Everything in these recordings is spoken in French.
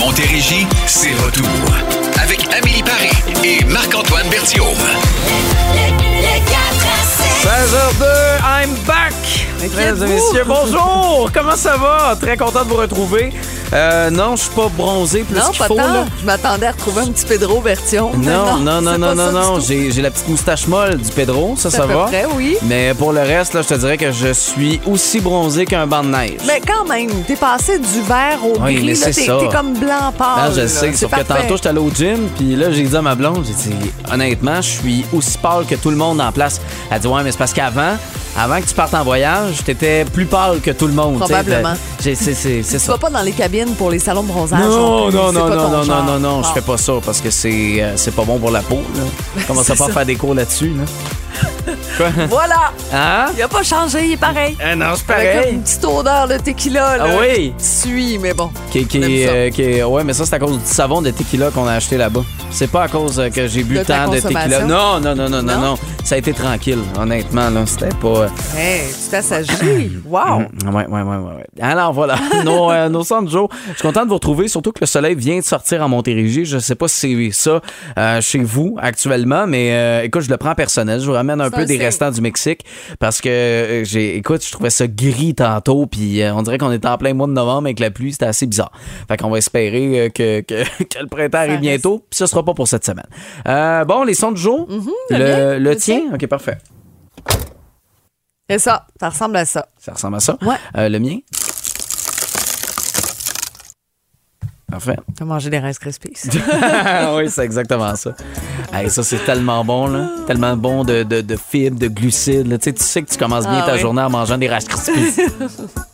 Montérégie, c'est retour. Avec Amélie Paris et Marc-Antoine Berthiaume. 16h02, I'm back! Mesdames et messieurs, bonjour! Comment ça va? Très content de vous retrouver. Euh, non, je suis pas bronzé plus Non, qu'il pas faut. tant. là. Je m'attendais à retrouver un petit Pedro mais Non, non, non, non, non, non. J'ai la petite moustache molle du Pedro, ça, C'est ça va. près, oui. Mais pour le reste, là, je te dirais que je suis aussi bronzé qu'un banc de neige. Mais quand même, t'es passé du vert au Oui, gris. t'es, comme blanc pâle. Ah, je là. sais, sauf que tantôt, j'étais allé au gym, puis là, j'ai dit à ma blonde, j'ai dit, honnêtement, je suis aussi pâle que tout le monde en place. Elle dit, ouais, mais c'est parce qu'avant, avant que tu partes en voyage, t'étais plus pâle que tout le monde. Probablement. C'est c'est Tu ça. vas pas dans les cabines pour les salons de bronzage. Non, non, non, non, non, non, non, non, je Bon. fais pas ça parce que c'est euh, c'est pas bon pour la peau. Là. Commence pas à ça. faire des cours là-dessus. Là. Voilà! Hein? Il a pas changé, il est pareil. Ah non, c'est Avec pareil. une petite odeur de tequila. Là, Ah oui? qui mais bon. Qui, qui, ça. euh, qui- ouais, mais ça, c'est à cause du savon de tequila qu'on a acheté là-bas. C'est pas à cause euh, que j'ai bu De tant de tequila. Non, non, non, non, non, Non? Ça a été tranquille, honnêtement. là. C'était pas. euh, Hey, tu t'assagis. Wow! Mm, Ouais, ouais, ouais, ouais, ouais. Alors voilà, nos, euh, nos centres Joe. Je suis content de vous retrouver, surtout que le soleil vient de sortir en Montérégie. Je sais pas si c'est ça euh, chez vous actuellement, mais euh, écoute, je le prends personnel. Je vous ramène un peu des signe. restants du Mexique parce que j'ai, écoute, je trouvais ça gris tantôt, puis on dirait qu'on était en plein mois de novembre avec la pluie, c'était assez bizarre. Fait qu'on va espérer que, que, que le printemps arrive bientôt, puis ce sera pas pour cette semaine. Euh, bon, les sons du jour. le le, le le tien, ok, parfait. C'est ça, ça ressemble à ça. Ça ressemble à ça? Ouais. Euh, le mien? Parfait. T'as mangé des Rice Krispies. oui, c'est exactement ça. Hey, ça, c'est tellement bon, là. Tellement bon de, de, de fibres, de glucides. là. Tu sais, tu sais que tu commences bien Ah ta oui. journée en mangeant des Rice Krispies.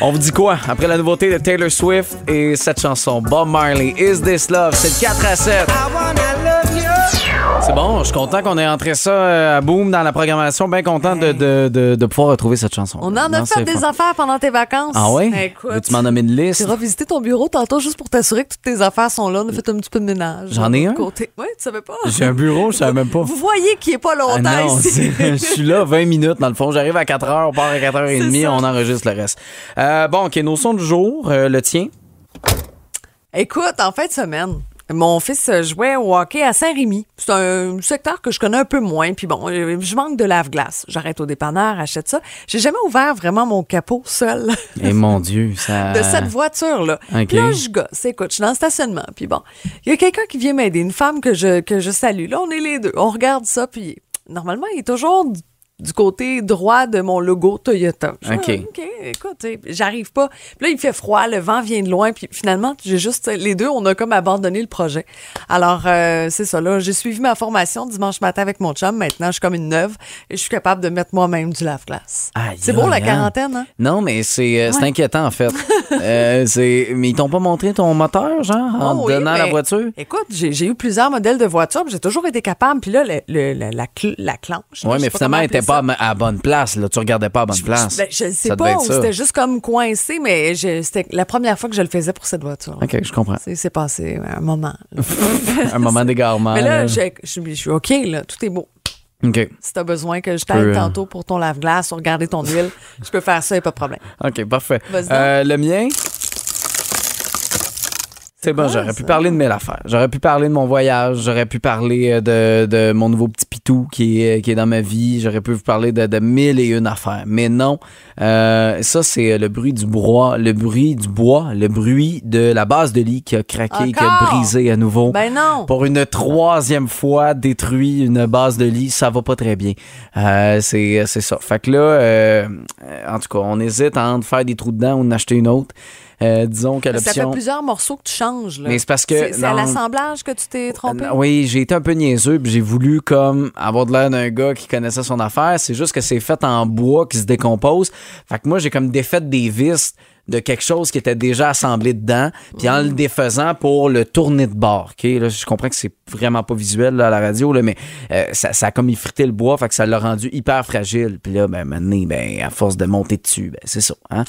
On vous dit quoi? Après la nouveauté de Taylor Swift et cette chanson, Bob Marley, Is This Love? C'est le 4 à 7. C'est bon, je suis content qu'on ait entré ça euh, à boom dans la programmation. Bien content de, de, de, de pouvoir retrouver cette chanson. On en a Non, fait des fun. affaires pendant tes vacances. Ah oui? Écoute. Veux-tu m'en nommer une liste? Tu iras visiter ton bureau tantôt juste pour t'assurer que toutes tes affaires sont là. On a fait un petit peu de ménage. J'en ai de un? Côté. Oui, tu savais pas? J'ai un bureau, je savais même pas. Vous voyez qu'il est pas Ah longtemps non, ici. je suis là 20 minutes dans le fond. J'arrive à 4 heures, on part à 4 heures et C'est demie, ça. on enregistre le reste. Euh, bon, OK, nos sons du jour, euh, le tien. Écoute, en fin de semaine, mon fils euh, jouait au hockey à Saint-Rémy. C'est un secteur que je connais un peu moins. Puis bon, euh, je manque de lave-glace. J'arrête au dépanneur, achète ça. J'ai jamais ouvert vraiment mon capot seul. Et mon Dieu, ça. de cette voiture-là. OK. Puis là, je gosse. Écoute, je suis dans le stationnement. Puis bon, il y a quelqu'un qui vient m'aider, une femme que je, que je salue. Là, on est les deux. On regarde ça, puis normalement, il est toujours du, côté droit de mon logo Toyota. Je OK. dis, OK, écoute, j'arrive pas. Puis là, il fait froid, le vent vient de loin, puis finalement, j'ai juste, les deux, on a comme abandonné le projet. Alors, euh, c'est ça, là, j'ai suivi ma formation dimanche matin avec mon chum. Maintenant, je suis comme une neuve et je suis capable de mettre moi-même du lave-glace. C'est beau, la hein? quarantaine, hein? Non, mais c'est euh, Ouais. inquiétant, en fait. Euh, mais ils t'ont pas montré ton moteur, genre, en Oh te oui, donnant la voiture? Écoute, j'ai eu plusieurs modèles de voitures, puis j'ai toujours été capable. Puis là, le- le- la, la, cl- la clenche. là, Oui, mais finalement, elle était pas à la bonne place. Là. Tu regardais pas à la bonne place. Ben, je ne sais Ça pas, c'était juste comme coincé, mais c'était la première fois que je le faisais pour cette voiture. OK, je comprends. C'est passé un moment. Un moment d'égarement. mais là, je, suis OK, là, tout est beau. Si tu as besoin que je t'aide euh, tantôt pour ton lave-glace ou regarder ton huile, je peux faire ça, il a pas de problème. OK, parfait. Euh, le mien. C'est bon, j'aurais pu parler de mes affaires. J'aurais pu parler de mon voyage. J'aurais pu parler euh, de, de mon nouveau petit pitou qui est, qui est dans ma vie. J'aurais pu vous parler de, de mille et une affaires. Mais non, euh, ça, c'est le bruit du bois, le bruit du bois, le bruit de la base de lit qui a craqué, qui a brisé à nouveau. Ben non! Pour une troisième fois, détruit une base de lit, ça va pas très bien. Euh, c'est c'est ça. Fait que là, euh, euh, en tout cas, on hésite entre faire des trous dedans ou en acheter une autre. Euh, disons que Ça fait l'option. plusieurs morceaux que tu changes. Là. Mais c'est parce que C'est à l'assemblage que tu t'es trompé? Euh, Oui, j'ai été un peu niaiseux, puis j'ai voulu comme avoir de l'air d'un gars qui connaissait son affaire. C'est juste que c'est fait en bois qui se décompose. Fait que moi, j'ai comme défait des vis de quelque chose qui était déjà assemblé dedans, puis en le défaisant pour le tourner de bord. OK? Là, je comprends que c'est vraiment pas visuel là, à la radio, là, mais euh, ça, ça a comme effrité le bois, fait que ça l'a rendu hyper fragile. Puis là, ben, maintenant, ben, à force de monter dessus, ben, c'est ça. Hein?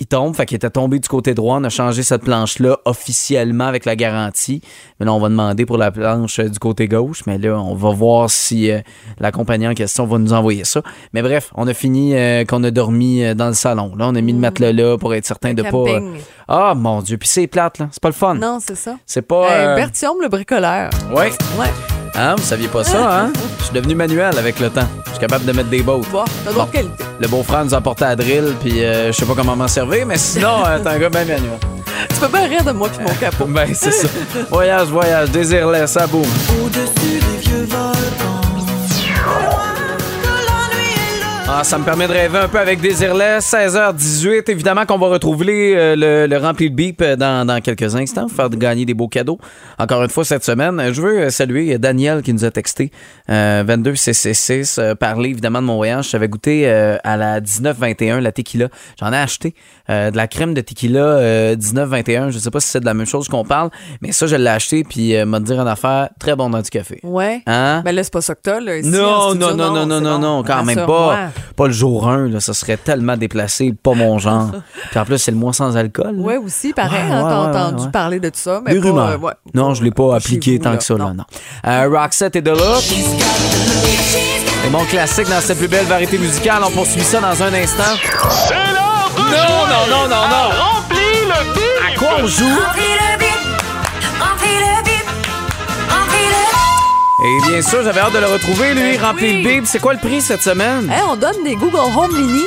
Il tombe, fait qu'il était tombé du côté droit. On a changé cette planche-là officiellement avec la garantie. Mais là, on va demander pour la planche euh, du côté gauche. Mais là, on va voir si euh, la compagnie en question va nous envoyer ça. Mais bref, on a fini euh, qu'on a dormi euh, dans le salon. Là, on a mis le matelas là pour être certain de pas. camping. euh, Ah, mon Dieu. Puis c'est plate, là. C'est pas le fun. Non, c'est ça. C'est pas. Euh, euh, Bertium, le bricoleur. Ouais. Ouais. Hein, vous saviez pas ça, hein? Je suis devenu manuel avec le temps. Je suis capable de mettre des bottes. Bon, t'as d'autres Bon. qualités. Le beau-frère nous a porté à drill, puis euh, je sais pas comment m'en servir, mais sinon, euh, t'es un gars bien manuel. Tu peux pas rire de moi puis mon capot. Ben, c'est ça. Voyage, voyage, désirless, ça boum. Ah, ça me permet de rêver un peu avec Désirless. 16h18. Évidemment qu'on va retrouver euh, le, le rempli de bip euh, dans, dans quelques instants pour faire gagner des beaux cadeaux. Encore une fois, cette semaine, je veux euh, saluer Daniel qui nous a texté euh, 22CC6, euh, parler évidemment de mon voyage. J'avais goûté à la 1921, la tequila. J'en ai acheté de la crème de tequila euh, 1921. Je sais pas si c'est de la même chose qu'on parle, mais ça, je l'ai acheté puis m'a dit en affaire, très bon dans du café. Ouais. Hein? Ben là, c'est pas ça que t'as, là. ici, en Non, studio. non, non, non, non, non, bon. non, quand même pas. Pas le jour 1, là, ça serait tellement déplacé, pas mon genre. Puis en plus, c'est le mois sans alcool. là. Ouais, aussi, pareil. Ouais, hein, ouais, T'as ouais, entendu ouais. parler de tout ça. Mais Des pas, rumeurs. euh, ouais. non, je l'ai pas appliqué vous, tant là. que ça, là, Non. non. Euh, Roxette et Deluxe. Et mon classique dans cette plus belle variété musicale. On poursuit ça dans un instant. C'est l'heure de Non, jouer non, non, non, non. Remplis le bip. À quoi on joue? Et bien sûr, j'avais hâte de le retrouver, lui, Ben rempli oui. le bib. C'est quoi le prix cette semaine? Hey, on donne des Google Home Mini.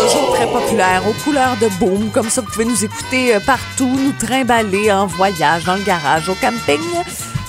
Toujours très populaires, aux couleurs de boom. Comme ça, vous pouvez nous écouter euh, partout, nous trimballer en voyage, dans le garage, au camping,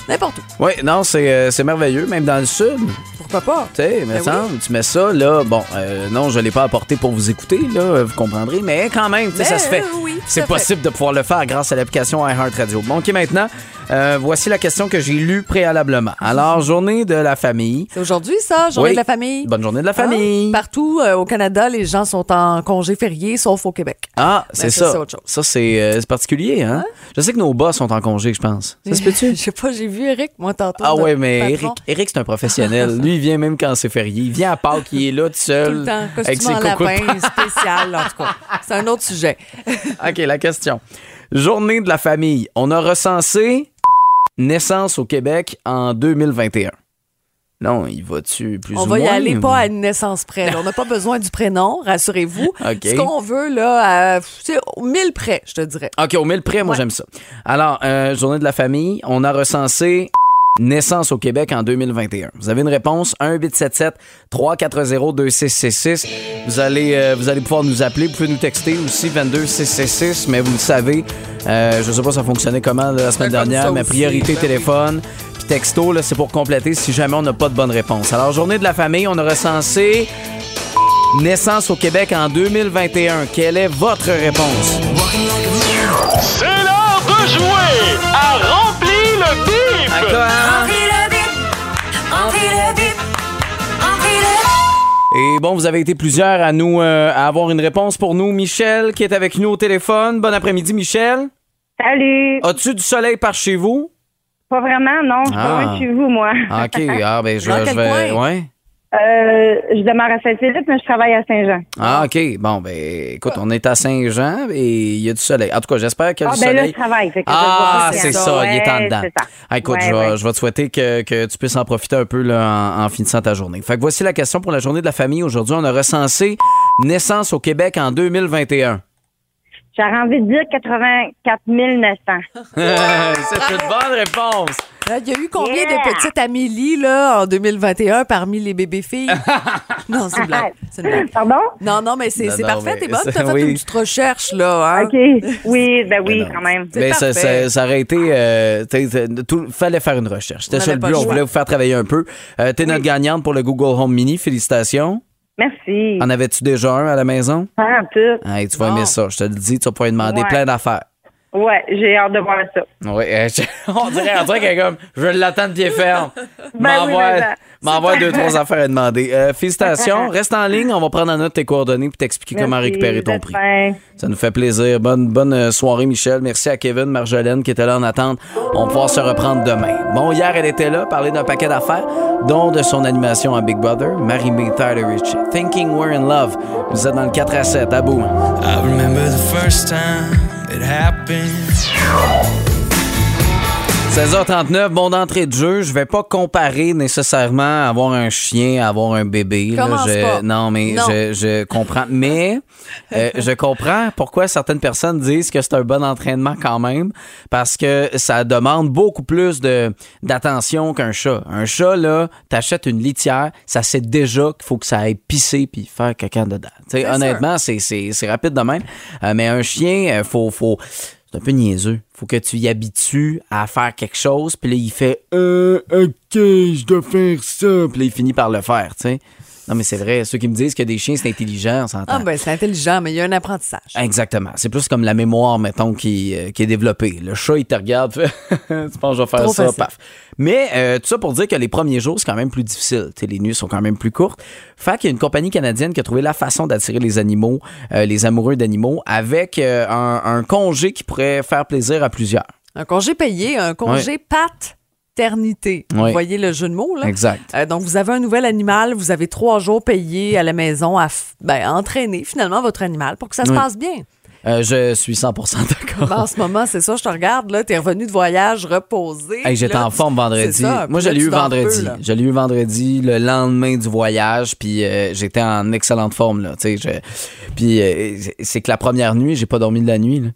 n'importe où. Oui, non, c'est euh, merveilleux, même dans le sud. Pourquoi pas? Tu sais, Ben tu mets ça, là, bon, euh, non, je l'ai pas apporté pour vous écouter, là, vous comprendrez, mais quand même, tu sais, ça se fait. euh, oui, tout C'est fait. possible de pouvoir le faire grâce à l'application iHeartRadio. Bon, OK, maintenant, euh, voici la question que j'ai lue préalablement. Alors, journée de la famille. C'est aujourd'hui, ça, journée Oui. de la famille? Bonne journée de la famille. Hein? Partout euh, au Canada, les gens sont en congé férié, sauf au Québec. Ah, c'est ça, ça. c'est autre chose. Ça, c'est euh, particulier, hein? Je sais que nos boss sont en congé, je pense. Ça se peut-tu? Je sais pas, j'ai vu Eric, moi, tantôt. Ah ouais, mais. Eric, Eric c'est un professionnel. Lui, il vient même quand c'est férié. Il vient à Pâques, il est là tout seul. Tout le temps, avec en lapin, spécial, en tout cas. C'est un autre sujet. OK, la question. Journée de la famille. On a recensé naissance au Québec en 2021. Non, il va-tu plus On ou va y moins, aller ou- pas à une naissance près. là. On n'a pas besoin du prénom, rassurez-vous. OK. Ce qu'on veut, là, à, c'est au mille près, je te dirais. OK, au mille près, moi Ouais. j'aime ça. Alors, euh, journée de la famille, on a recensé naissance au Québec en 2021. Vous avez une réponse 1 877 340 2666. Vous allez euh, vous allez pouvoir nous appeler, vous pouvez nous texter aussi 22666, mais vous le savez, euh, je sais pas ça fonctionnait comment là, la semaine Ben, dernière, mais aussi, priorité ben téléphone. Puis texto, là, c'est pour compléter si jamais on n'a pas de bonne réponse. Alors, journée de la famille, on a recensé naissance au Québec en 2021. Quelle est votre réponse? C'est l'heure de jouer à Remplis le bip. Remplis le bip, remplis le bip, remplis le Et bon, vous avez été plusieurs à nous euh, à avoir une réponse pour nous. Michel qui est avec nous au téléphone. Bon après-midi, Michel. Salut! As-tu du soleil par chez vous? Pas vraiment, non. Je suis Ah. pas loin de chez vous, moi. OK. Ah, ben, je, Dans je quel vais. coin? Ouais. Euh, je demeure à Saint-Philippe, mais je travaille à Saint-Jean. Ah, OK. Bon, ben, écoute, on est à Saint-Jean et il y a du soleil. En tout cas, j'espère qu'il y a Ah, du ben là, soleil. je travaille. fait que je Ah, c'est ça, il est en dedans. Ah, écoute, Ouais, je, vais, ouais. je vais te souhaiter que, que tu puisses en profiter un peu là, en, en finissant ta journée. Fait que voici la question pour la journée de la famille. Aujourd'hui, on a recensé naissance au Québec en 2021. J'aurais envie de dire 84 900. C'est une bonne réponse. Là, Il y a eu combien Yeah! de petites Amélie là, en 2021 parmi les bébés-filles? non, c'est une blague. C'est une blague. Pardon? Non, non, mais c'est c'est parfait, mais t'es bonne. c'est- T'as fait oui. une petite recherche, là. Hein? OK. Oui, ben oui, quand même. C'est Ben, ça, ça, ça aurait été. Euh, tout, fallait faire une recherche. C'était ça le but. On voulait vous faire travailler un peu. Euh, T'es notre gagnante pour le Google Home Mini. Félicitations. Merci. En avais-tu déjà un à la maison? Pas en tout. Hey, tu vas aimer ça. Je te le dis, tu vas pouvoir lui demander Ouais. plein d'affaires. Ouais, j'ai hâte de voir ça. Oui, euh, on dirait, on dirait qu'elle est comme, je l'attends de pied ferme. Ben oui, M'envoie mais ça- m'envoie deux, trois affaires à demander. Euh, félicitations. Reste en ligne. On va prendre en note tes coordonnées puis t'expliquer comment récupérer ton prix. fin. Ça nous fait plaisir. Bonne, bonne euh, soirée, Michel. Merci à Kevin, Marjolaine qui était là en attente. On va pouvoir se reprendre demain. Bon, hier, elle était là, parler d'un paquet d'affaires, dont de son animation à Big Brother, Marie-Mé Tyler Rich. Thinking We're in Love. Vous êtes dans le 4 à 7, à bout. I remember the first time happens. 16h39, bon d'entrée de jeu. Je vais pas comparer nécessairement avoir un chien, avoir un bébé. là. Commence Je- pas. Non, mais Non. Je, je comprends. Mais euh, je comprends pourquoi certaines personnes disent que c'est un bon entraînement quand même, parce que ça demande beaucoup plus de d'attention qu'un chat. Un chat là, t'achètes une litière, ça sait déjà qu'il faut que ça aille pisser puis faire caca dedans. Tu sais, Bien honnêtement, c'est c'est c'est rapide de même. Euh, mais un chien, euh, faut faut c'est un peu niaiseux. Faut que tu y habitues à faire quelque chose, puis là, il fait euh, OK, je dois faire ça. Puis là, il finit par le faire, tu sais. Non, mais c'est vrai. Ceux qui me disent que des chiens, c'est intelligent, on s'entend. Ah, ben, c'est intelligent, mais il y a un apprentissage. Exactement. C'est plus comme la mémoire, mettons, qui, euh, qui est développée. Le chat, il te regarde, fait, tu penses que je vais faire Trop ça, facile. paf. Mais euh, tout ça pour dire que les premiers jours, c'est quand même plus difficile. Les nuits sont quand même plus courtes. Fait qu'il y a une compagnie canadienne qui a trouvé la façon d'attirer les animaux, euh, les amoureux d'animaux, avec un, un congé qui pourrait faire plaisir à plusieurs. Un congé payé, un congé paternité. Vous voyez le jeu de mots, là? Exact. Euh, donc, vous avez un nouvel animal, vous avez trois jours payés à la maison à ben, entraîner finalement votre animal pour que ça se passe bien. Euh, je suis 100% d'accord. Ben, en ce moment, c'est ça, je te regarde, là, t'es revenu de voyage reposé. Hey, J'étais en forme vendredi. ça, Moi, je l'ai eu vendredi. peu. Je l'ai eu vendredi, le lendemain du voyage, puis euh, j'étais en excellente forme. Là, tu sais, je- Puis euh, c'est que la première nuit, j'ai pas dormi de la nuit. là.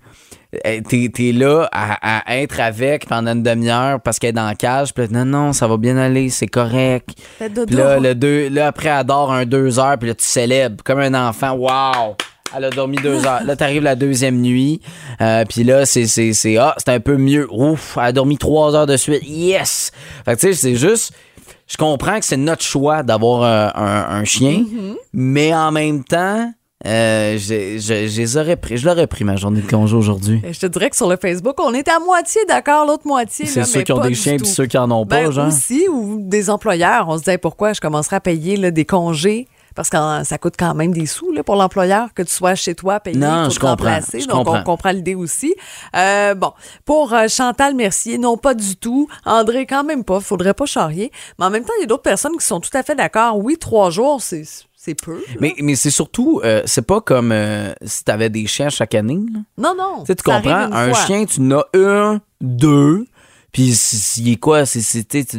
Euh, T'es es là à, à être avec pendant une demi-heure parce qu'elle est dans la cage. Puis là, non, non, ça va bien aller, c'est correct. Puis là, le deux, là, après, elle dort un deux heures, puis là, tu célèbres comme un enfant. Wow! Elle a dormi deux heures. Là, t'arrives la deuxième nuit, euh, puis là, c'est, c'est, c'est, ah, c'est un peu mieux. Ouf, elle a dormi trois heures de suite. Yes! Fait que, tu sais, c'est juste, je comprends que c'est notre choix d'avoir euh, un, un chien, mais en même temps, euh, je, je, je les aurais pris. Je l'aurais pris ma journée de congé aujourd'hui. Et Je te dirais que sur le Facebook, on est à moitié d'accord, l'autre moitié. C'est ceux mais qui ont des chiens puis ceux qui en ont pas, Ben, genre. aussi, ou des employeurs. On se disait pourquoi je commencerais à payer là, des congés? Parce que ça coûte quand même des sous là, pour l'employeur que tu sois chez toi payé Non, pour je te comprends, remplacer. je Donc, comprends. on comprend l'idée aussi. Euh, bon, pour euh, Chantal Mercier, non pas du tout. André, quand même pas. Faudrait pas charrier. Mais en même temps, il y a d'autres personnes qui sont tout à fait d'accord. Oui, trois jours, c'est c'est peu. là. Mais, mais c'est surtout, euh, c'est pas comme euh, si t'avais des chiens chaque année. là. Non, non. Tu sais, comprends? Un fois. chien, tu en as un, deux, puis s'il est quoi? Tu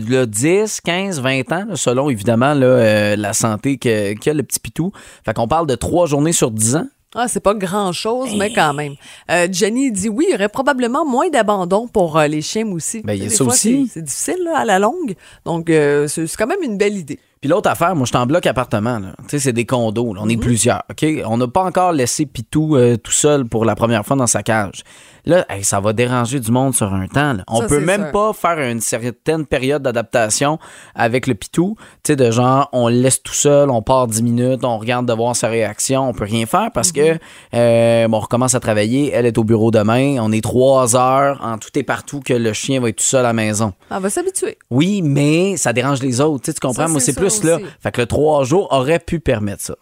l'as 10, 15, 20 ans, là, selon évidemment là, euh, la santé que- qu'a le petit pitou. Fait qu'on parle de trois journées sur 10 ans. Ah, c'est pas grand-chose, mais quand même. Euh, Jenny dit oui, il y aurait probablement moins d'abandon pour euh, les chiens aussi. Ben, il y a ça fois, aussi. c'est- difficile là, à la longue. Donc, euh, c'est quand même une belle idée. Puis l'autre affaire, moi, je suis en bloc appartement. là. Tu sais, c'est des condos. là. On Mhm. est plusieurs. OK? On n'a pas encore laissé Pitou euh, tout seul pour la première fois dans sa cage. Là, hey, ça va déranger du monde sur un temps. là. On Ça, peut même sûr. pas faire une certaine période d'adaptation avec le Pitou. Tu sais, de genre, on le laisse tout seul, on part 10 minutes, on regarde de voir sa réaction. On peut rien faire parce Mhm. que, euh, bon, on recommence à travailler. Elle est au bureau demain. On est trois heures en tout et partout que le chien va être tout seul à la maison. On va s'habituer. Oui, mais ça dérange les autres. Tu, sais, tu comprends? Ça, Moi, c'est plus là. Fait que le trois jours aurait pu permettre ça.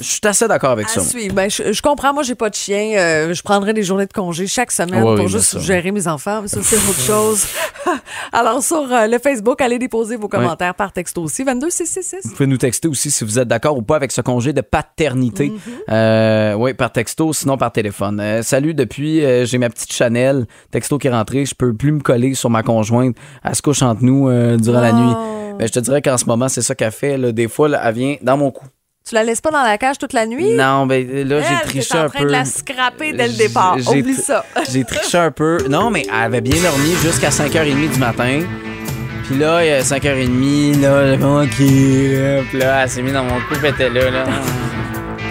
Je suis assez d'accord avec ça. À moi. suivre. Ben, je, je comprends, moi, j'ai pas de chien. Euh, je prendrais des journées de congé chaque semaine Ouais, pour oui, juste mais ça. gérer mes enfants. Mais ça, c'est autre chose. Alors, sur euh, le Facebook, allez déposer vos commentaires par texto aussi. 22666. Vous pouvez nous texter aussi si vous êtes d'accord ou pas avec ce congé de paternité. Mm-hmm. Euh, oui, par texto, sinon par téléphone. Salut, depuis, j'ai ma petite Chanel. Texto qui est rentré. Je peux plus me coller sur ma conjointe. Elle se couche entre nous durant la nuit. Ben, je te dirais qu'en ce moment, c'est ça qu'elle fait. Là. Des fois, là, elle vient dans mon cou. Tu la laisses pas dans la cage toute la nuit? Non, ben là, j'ai triché en un train peu. de la scraper dès le départ. j'ai Oublie ça. J'ai triché un peu. Non, mais elle avait bien dormi jusqu'à 5h30 du matin. Puis là, il y a 5h30, là, OK. Puis là, elle s'est mise dans mon cou, elle était là, là.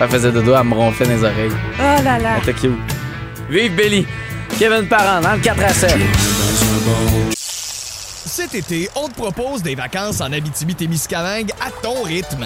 Elle faisait dodo, elle me ronflait dans les oreilles. Oh là là. Elle était cute. Vive Billy! Kevin Parent, dans le 4 à 7. Cet été, on te propose des vacances en Abitibi-Témiscamingue à ton rythme.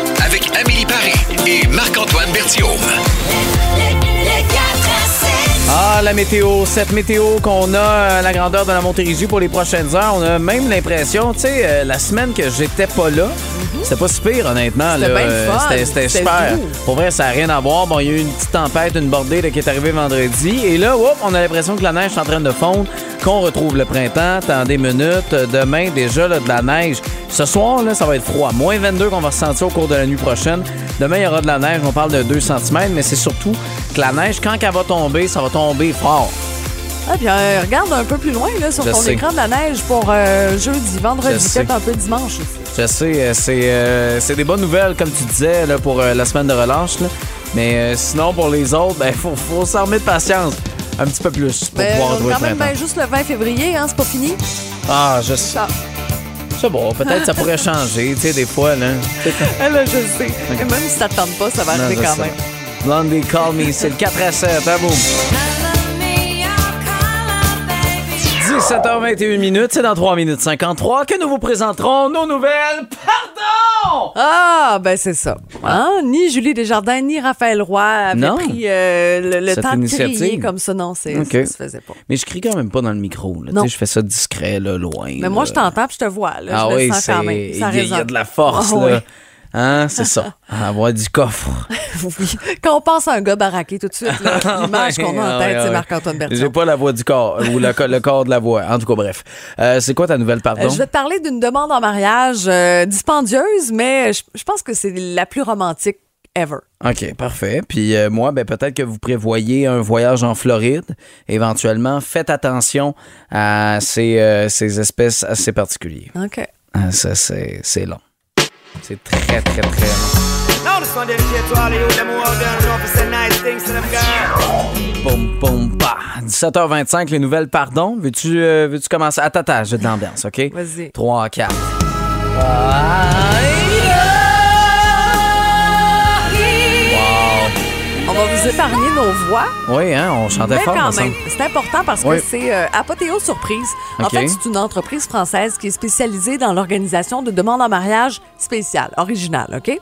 Avec Amélie Paris et Marc-Antoine Berthiaume. Ah, la météo, cette météo qu'on a à la grandeur de la Montérégie pour les prochaines heures, on a même l'impression, tu sais, euh, la semaine que j'étais pas là, c'était pas si pire, honnêtement. C'était là. bien le Euh, fun. C'était c'était C'était super. doux. Pour vrai, ça n'a rien à voir. Bon, il y a eu une petite tempête, une bordée là, qui est arrivée vendredi. Et là, whoop, on a l'impression que la neige est en train de fondre, qu'on retrouve le printemps. Dans des minutes, demain, déjà, là, de la neige. Ce soir, là, ça va être froid. Moins 22 qu'on va ressentir au cours de la nuit prochaine. Demain, il y aura de la neige. On parle de 2 cm, mais c'est surtout que la neige, quand elle va tomber, ça va tomber fort. Ah, puis euh, regarde un peu plus loin là, sur Je ton sais. écran de la neige pour euh, jeudi, vendredi, Je peut-être un peu dimanche aussi. Je sais, euh, c'est euh, des bonnes nouvelles, comme tu disais, là, pour la semaine de relâche. là. Mais sinon, pour les autres, ben, faut, faut s'armer de patience. Un petit peu plus pour Ben, pouvoir jouer quand même, ben, juste le 20 février, hein, c'est pas fini. Ah, je sais. C'est bon, peut-être ça pourrait changer, tu sais, des fois, là. Ah, là, je sais. Et même si ça te tente pas, ça va Non, arriver quand même. Blondie, call me, c'est le 4 à 7, hein, boum. 17h21 minutes, c'est dans 3 minutes 53 que nous vous présenterons nos nouvelles. Pardon! Ah, ben c'est ça. Hein? Ni Julie Desjardins, ni Raphaël Roy avaient Non. pris euh, le, temps de crier comme ça. Non, c'est, ça se faisait pas. Mais je crie quand même pas dans le micro. Là. Je fais ça discret, là, loin. Mais moi, je t'entends je te vois. Là, Ah je oui, le sens c'est. quand même. Il y, Ça a- il y a résonne. de la force, Ah là. oui. Hein, c'est ça. Avoir du coffre. Oui. Quand on pense à un gars baraqué tout de suite, l'image qu'on a en Ah tête, c'est. Marc-Antoine J'ai Bertrand. pas la voix du corps, ou le, co- le corps de la voix. En tout cas, bref. Euh, c'est quoi ta nouvelle, pardon? Euh, je vais te parler d'une demande en mariage euh, dispendieuse, mais je, je pense que c'est la plus romantique ever. OK, parfait. Puis euh, moi, ben, peut-être que vous prévoyez un voyage en Floride. Éventuellement, faites attention à ces, euh, ces espèces assez particulières. OK. Ah, ça, c'est long. C'est très, très, très long. Boum, boum, bah. 17h25, les nouvelles, pardon. Veux-tu euh, veux-tu commencer? Attends, attends, j'ai de l'ambiance, OK? Vas-y. 3, 4. On nos voix, Oui, hein, on chantait mais fort quand ensemble. même, c'est important parce Oui. que c'est euh, Apothéo Surprise. En fait, c'est une entreprise française qui est spécialisée dans l'organisation de demandes en mariage spéciales, originales, OK?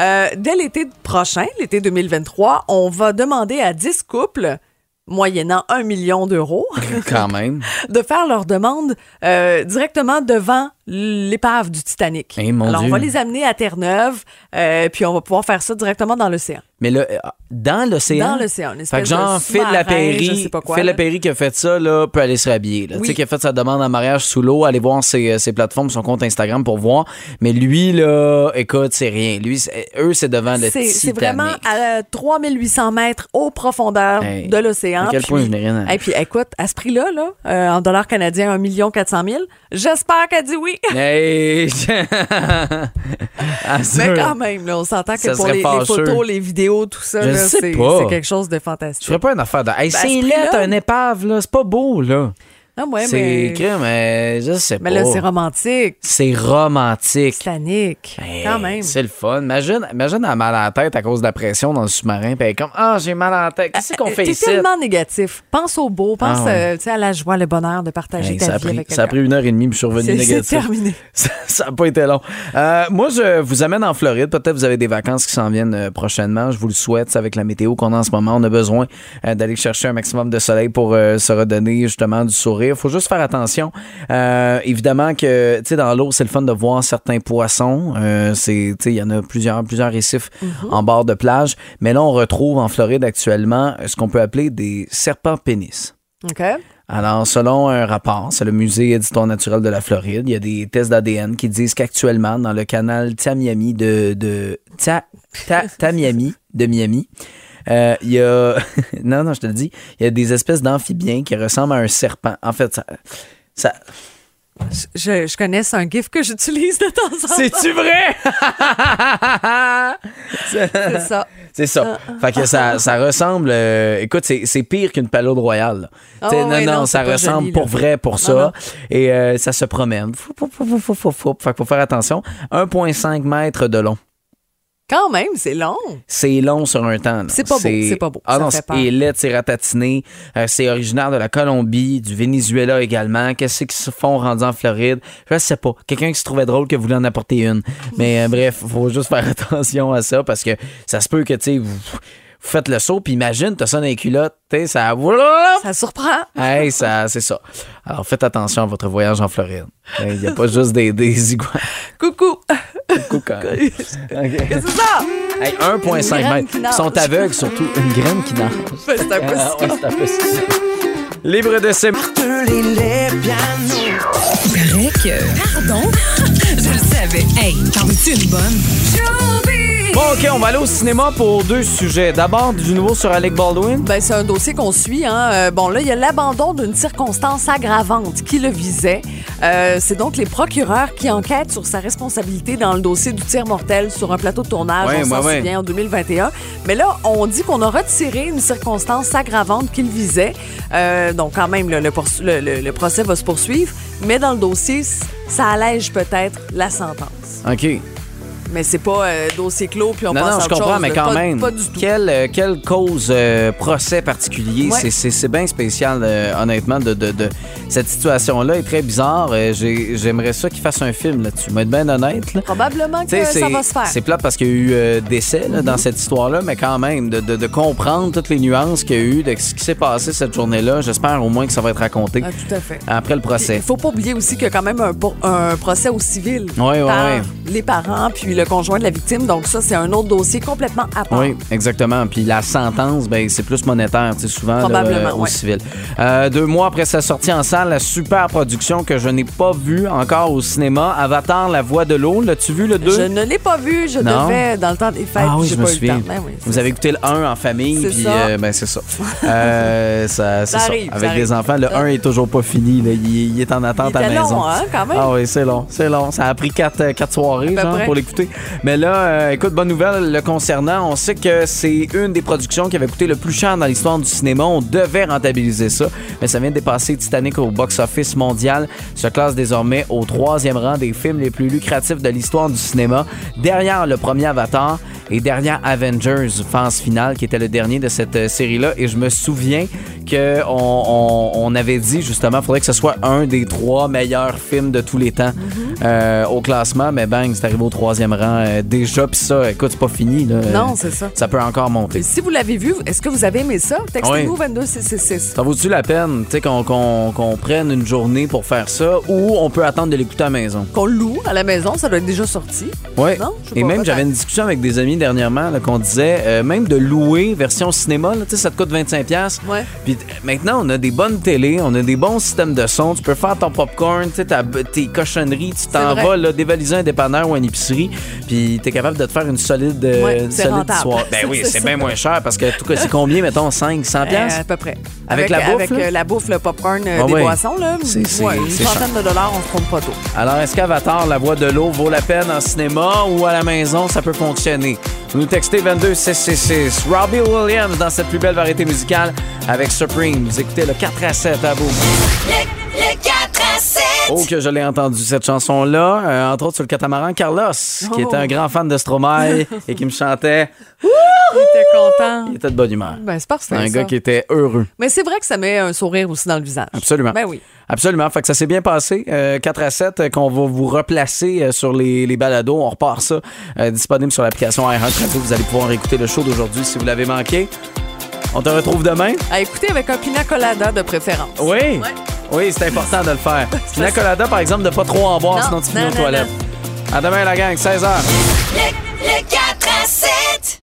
Euh, dès l'été prochain, l'été 2023, on va demander à 10 couples moyennant 1 million d'euros, Quand même. de faire leur demande euh, directement devant l'épave du Titanic. Eh, mon Alors, Dieu. on va les amener à Terre-Neuve, euh, puis on va pouvoir faire ça directement dans l'océan. Mais là, euh, dans l'océan. Dans l'océan, Fait que genre, Phil Lapéry, Phil. Lapéry qui a fait ça, là, peut aller se rhabiller. là. Oui. Tu sais, qui a fait sa demande en mariage sous l'eau, aller voir ses, ses plateformes, son compte Instagram pour voir. Mais lui, là, écoute, c'est rien. Lui, eux, c'est devant le Titanic. c'est vraiment à 3800 mètres aux profondeurs Hey, de l'océan. à quel Puis- point je n'ai rien à- Et puis, écoute, à ce prix-là, là, euh, en dollars canadiens, 1 400 000, j'espère qu'elle dit oui. Hey! Ah, Mais quand même, là, on s'entend que Ça pour les, photos, les vidéos, tout ça, Je là, sais c'est pas. c'est quelque chose de Je fantastique. ferais pas une affaire de. Hey, Ben, à c'est ce laid, prix-là- un épave, là. C'est pas beau, là. Ah, ouais, c'est mais, mais je sais mais pas. là, c'est romantique. C'est romantique. Titanic, Hey, quand même. C'est le fun. Imagine, imagine elle a mal à la tête à cause de la pression dans le sous-marin. Puis elle est comme, ah, j'ai mal à la tête. Qu'est-ce qu'on Euh, fait ici? tellement négatif. Pense au beau, pense Ah ouais. euh, à la joie, le bonheur de partager ta ça, a vie pris, avec ça a pris une heure et demie, puis je suis revenu C'est- C'est négatif. terminé. Ça n'a pas été long. Euh, moi, je vous amène en Floride. Peut-être vous avez des vacances qui s'en viennent euh, prochainement. Je vous le souhaite. C'est Avec la météo qu'on a en ce moment, on a besoin euh, d'aller chercher un maximum de soleil pour euh, se redonner justement du sourire. Faut juste faire attention. Euh, évidemment que, tu sais, dans l'eau, c'est le fun de voir certains poissons. Euh, c'est, tu sais, il y en a plusieurs, plusieurs récifs en bord de plage. Mais là, on retrouve en Floride actuellement ce qu'on peut appeler des serpents pénis. OK? Alors, selon un rapport, c'est le musée d'histoire naturelle de la Floride, il y a des tests d'ADN qui disent qu'actuellement, dans le canal Tamiami de, de Ta- Ta- Tamiami de Miami, euh, il y a non non je te le dis, il y a des espèces d'amphibiens qui ressemblent à un serpent. En fait, ça, ça Je, je connais, c'est un gif que j'utilise de temps en temps. C'est-tu vrai? C'est ça. C'est ça. Fait que ça, ça ressemble. euh, écoute, c'est c'est pire qu'une palourde royale. Ah ouais, non, non, non, ça ressemble joli, pour vrai pour ça. non. Et euh, ça se promène. Fou. Fait qu'il faut faire attention. 1,5 mètres de long. Quand même, c'est long. C'est long sur un temps. C'est pas beau, c'est pas beau. Ah Ça non, c'est laid, c'est ratatiné. Euh, c'est originaire de la Colombie, du Venezuela également. Qu'est-ce qu'ils se font rendus en Floride? Je sais pas. Quelqu'un qui se trouvait drôle que voulait en apporter une. Mais euh, bref, faut juste faire attention à ça parce que ça se peut que, tu sais, vous, vous faites le saut, puis imagine, t'as ça dans les culottes, tu sais, ça... Ça surprend. Hey, ça, c'est ça. Alors, faites attention à votre voyage en Floride. Il n'y a pas juste des, des iguanes. Coucou. Coucou. Qu'est-ce que c'est ça? Hey, Une 1,5 graine mètres. Ils sont aveugles, surtout. Une graine qui nage. Ben, c'est un peu Ah, ça. ouais, c'est un peu ça. Libre de ses... Paraît que. Pardon? Je le savais. Hey, t'en veux-tu une bonne? Bon, OK, on va aller au cinéma pour deux sujets. D'abord, du nouveau sur Alec Baldwin. Ben, c'est un dossier qu'on suit. Hein. Euh, bon, là, il y a l'abandon d'une circonstance aggravante qui le visait. Euh, c'est donc les procureurs qui enquêtent sur sa responsabilité dans le dossier du tir mortel sur un plateau de tournage, Ouais, on s'en ouais, ouais. souvient, en 2021. Mais là, on dit qu'on a retiré une circonstance aggravante qu'il visait. Euh, donc, quand même, le, le- le- le procès va se poursuivre. Mais dans le dossier, ça allège peut-être la sentence. OK. Mais c'est pas euh, dossier clos, puis on Non, passe non, à je comprends, chose, mais quand Pas- même. Pas du tout. Quelle, euh, quelle cause, euh, procès particulier? Ouais. C'est- bien spécial, euh, honnêtement, de, de- de- cette situation-là est très bizarre. J'ai- J'aimerais ça qu'il fasse un film là-dessus. Mais être bien honnête, là. Probablement que ça va se faire. C'est plate parce qu'il y a eu décès là, dans cette histoire-là, mais quand même, de, de- comprendre toutes les nuances qu'il y a eu, de ce qui s'est passé cette journée-là, j'espère au moins que ça va être raconté Ah, tout à fait. après le procès. Il faut pas oublier aussi qu'il y a quand même un, procès au civil ouais, par ouais. les parents puis le conjoint de la victime. Donc ça, c'est un autre dossier complètement à part. Oui, exactement. Puis la sentence, ben, c'est plus monétaire, souvent là, Probablement, euh, au ouais. civil. Euh, deux mois après sa sortie en salle, la super production que je n'ai pas vue encore au cinéma, Avatar, La Voix de l'eau. L'as-tu vu le 2? Je ne l'ai pas vu. Je Non? devais dans le temps des fêtes. Ah oui, je me le souviens. Ben oui, Vous avez écouté le 1 en famille, puis euh, ben c'est ça. Euh, ça, c'est Ça ça. arrive, Avec des enfants, le 1 est toujours pas fini. là. Il, il est en attente Il à la était long, maison. hein, quand même. Ah oui, c'est long, c'est long. Ça a pris quatre, quatre soirées genre, pour l'écouter. Mais là, euh, écoute, bonne nouvelle le concernant. On sait que c'est une des productions qui avait coûté le plus cher dans l'histoire du cinéma. On devait rentabiliser ça, mais ça vient de dépasser Titanic au box-office mondial. Se classe désormais au troisième rang des films les plus lucratifs de l'histoire du cinéma, derrière le premier Avatar et derrière Avengers phase finale qui était le dernier de cette euh, série-là. Et je me souviens que on, avait dit justement, faudrait que ce soit un des trois meilleurs films de tous les temps euh, au classement, mais bang, c'est arrivé au troisième rang euh, déjà. Puis ça, écoute, c'est pas fini. Là. Non, c'est ça. Ça peut encore monter. Et si vous l'avez vu, est-ce que vous avez aimé ça? Textez-nous Oui. 22666. Ça vaut-tu la peine tu sais, qu'on qu'on- qu'on prenne une journée pour faire ça ou on peut attendre de l'écouter à la maison? Qu'on loue à la maison, ça doit être déjà sorti. Sais Et même, j'avais une discussion avec des amis dernièrement là, qu'on disait, euh, même de louer version cinéma, là, tu ça te coûte 25$. Ouais. Puis maintenant, on a des bonnes télés, on a des bons systèmes de son. Tu peux faire ton popcorn, tu ta- tes cochonneries, tu t'en vas là, dévaliser un dépanneur ou une épicerie, puis t'es capable de te faire une solide, euh, Ouais, une c'est solide soirée. Ben oui, C'est bien moins cher parce que tout cas, c'est combien, mettons, 5, 100$? Euh, à peu près. Avec la bouffe, Avec là? euh, la bouffe, le popcorn, Ah des ouais. boissons, là. C'est- une centaine de dollars, on se trompe pas tôt. Alors, est-ce qu'Avatar, la voix de l'eau, vaut la peine en cinéma ou à la maison, ça peut fonctionner? Vous nous textez 22666. Robbie Williams dans cette plus belle variété musicale avec Supreme. Vous écoutez le 4 à 7 à vous. Le, le 4 à 7. Oh, que je l'ai entendu cette chanson-là, euh, entre autres sur le catamaran, Carlos, qui Oh. était un grand fan de Stromae et qui me chantait. Il était content. Il était de bonne humeur. Ben, c'est parfait. un ça. gars qui était heureux. Mais c'est vrai que ça met un sourire aussi dans le visage. Absolument. Ben oui. Absolument. Fait que ça s'est bien passé. Euh, 4 à 7 euh, qu'on va vous replacer euh, sur les, les balados. On repart ça. euh, disponible sur l'application iHeartRadio. Vous allez pouvoir écouter le show d'aujourd'hui si vous l'avez manqué. On te retrouve demain. À écouter avec un pina colada de préférence. Oui. Ouais. Oui, c'est important de le faire. Pina colada, par exemple, de pas trop en boire, Non, sinon tu finis aux toilettes. À demain, la gang, 16h. Le, le 4